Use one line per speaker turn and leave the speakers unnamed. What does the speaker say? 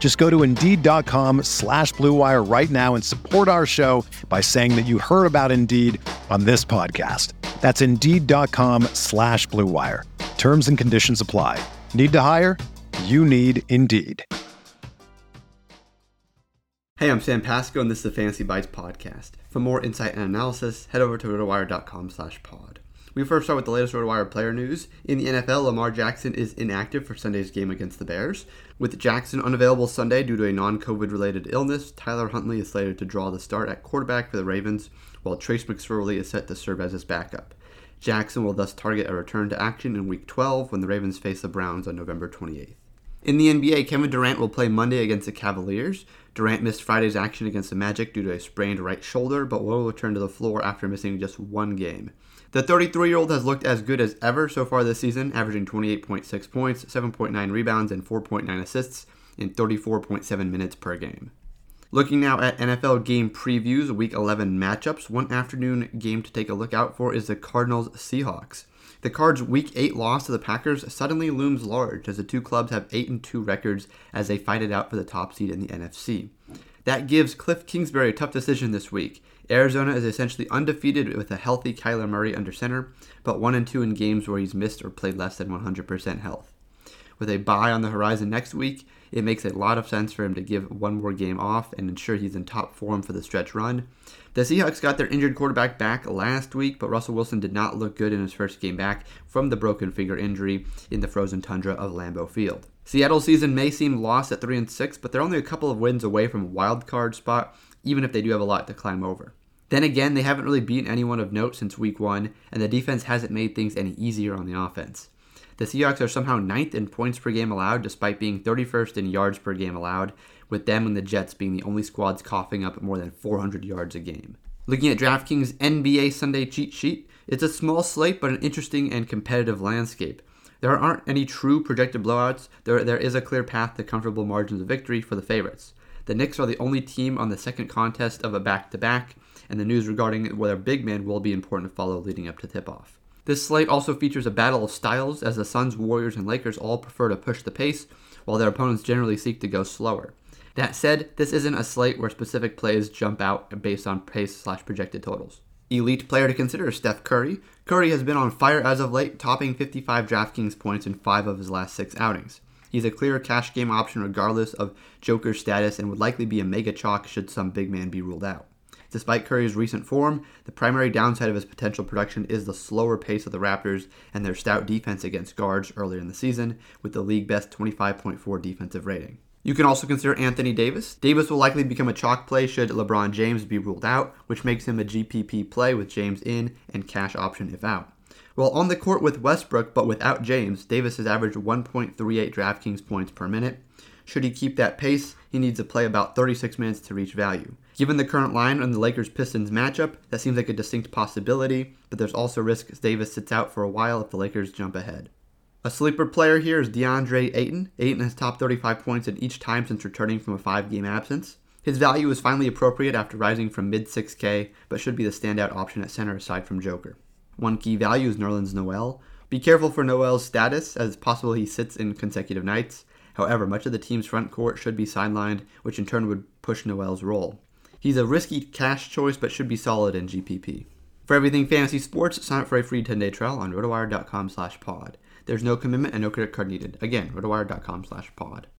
Just go to Indeed.com slash BlueWire right now and support our show by saying that you heard about Indeed on this podcast. That's Indeed.com slash BlueWire. Terms and conditions apply. Need to hire? You need Indeed.
Hey, I'm Sam Pasco, and this is the Fantasy Bites podcast. For more insight and analysis, head over to rotowire.com slash pod. We first start with the latest RotoWire player news. In the NFL, Lamar Jackson is inactive for Sunday's game against the Bears. With Jackson unavailable Sunday due to a non COVID related illness, Tyler Huntley is slated to draw the start at quarterback for the Ravens, while Trace McSorley is set to serve as his backup. Jackson will thus target a return to action in Week 12 when the Ravens face the Browns on November 28th. In the NBA, Kevin Durant will play Monday against the Cavaliers. Durant missed Friday's action against the Magic due to a sprained right shoulder, but will return to the floor after missing just one game. The 33 year old has looked as good as ever so far this season, averaging 28.6 points, 7.9 rebounds, and 4.9 assists in 34.7 minutes per game. Looking now at NFL game previews, Week 11 matchups, one afternoon game to take a look out for is the Cardinals Seahawks. The Cards' Week 8 loss to the Packers suddenly looms large as the two clubs have 8 and 2 records as they fight it out for the top seed in the NFC. That gives Cliff Kingsbury a tough decision this week. Arizona is essentially undefeated with a healthy Kyler Murray under center, but 1 and 2 in games where he's missed or played less than 100% health. With a bye on the horizon next week, it makes a lot of sense for him to give one more game off and ensure he's in top form for the stretch run. The Seahawks got their injured quarterback back last week, but Russell Wilson did not look good in his first game back from the broken finger injury in the frozen tundra of Lambeau Field. Seattle's season may seem lost at 3 and 6, but they're only a couple of wins away from a wild card spot, even if they do have a lot to climb over. Then again, they haven't really beaten anyone of note since week 1, and the defense hasn't made things any easier on the offense. The Seahawks are somehow ninth in points per game allowed, despite being 31st in yards per game allowed, with them and the Jets being the only squads coughing up more than 400 yards a game. Looking at DraftKings NBA Sunday cheat sheet, it's a small slate but an interesting and competitive landscape. There aren't any true projected blowouts. There, there is a clear path to comfortable margins of victory for the favorites. The Knicks are the only team on the second contest of a back to back, and the news regarding whether big man will be important to follow leading up to tip off. This slate also features a battle of styles, as the Suns, Warriors, and Lakers all prefer to push the pace, while their opponents generally seek to go slower. That said, this isn't a slate where specific plays jump out based on pace slash projected totals. Elite player to consider is Steph Curry. Curry has been on fire as of late, topping 55 DraftKings points in five of his last six outings. He's a clear cash game option regardless of Joker's status and would likely be a mega chalk should some big man be ruled out. Despite Curry's recent form, the primary downside of his potential production is the slower pace of the Raptors and their stout defense against guards earlier in the season, with the league best 25.4 defensive rating. You can also consider Anthony Davis. Davis will likely become a chalk play should LeBron James be ruled out, which makes him a GPP play with James in and cash option if out. While on the court with Westbrook but without James, Davis has averaged 1.38 DraftKings points per minute. Should he keep that pace, he needs to play about 36 minutes to reach value. Given the current line on the Lakers Pistons matchup, that seems like a distinct possibility, but there's also risk Davis sits out for a while if the Lakers jump ahead. A sleeper player here is DeAndre Ayton. Ayton has topped 35 points in each time since returning from a five game absence. His value is finally appropriate after rising from mid 6K, but should be the standout option at center aside from Joker. One key value is Nerlens Noel. Be careful for Noel's status, as it's possible he sits in consecutive nights. However, much of the team's front court should be sidelined, which in turn would push Noel's role. He's a risky cash choice, but should be solid in GPP. For everything fantasy sports, sign up for a free 10-day trial on rotowire.com slash pod. There's no commitment and no credit card needed. Again, rotowire.com slash pod.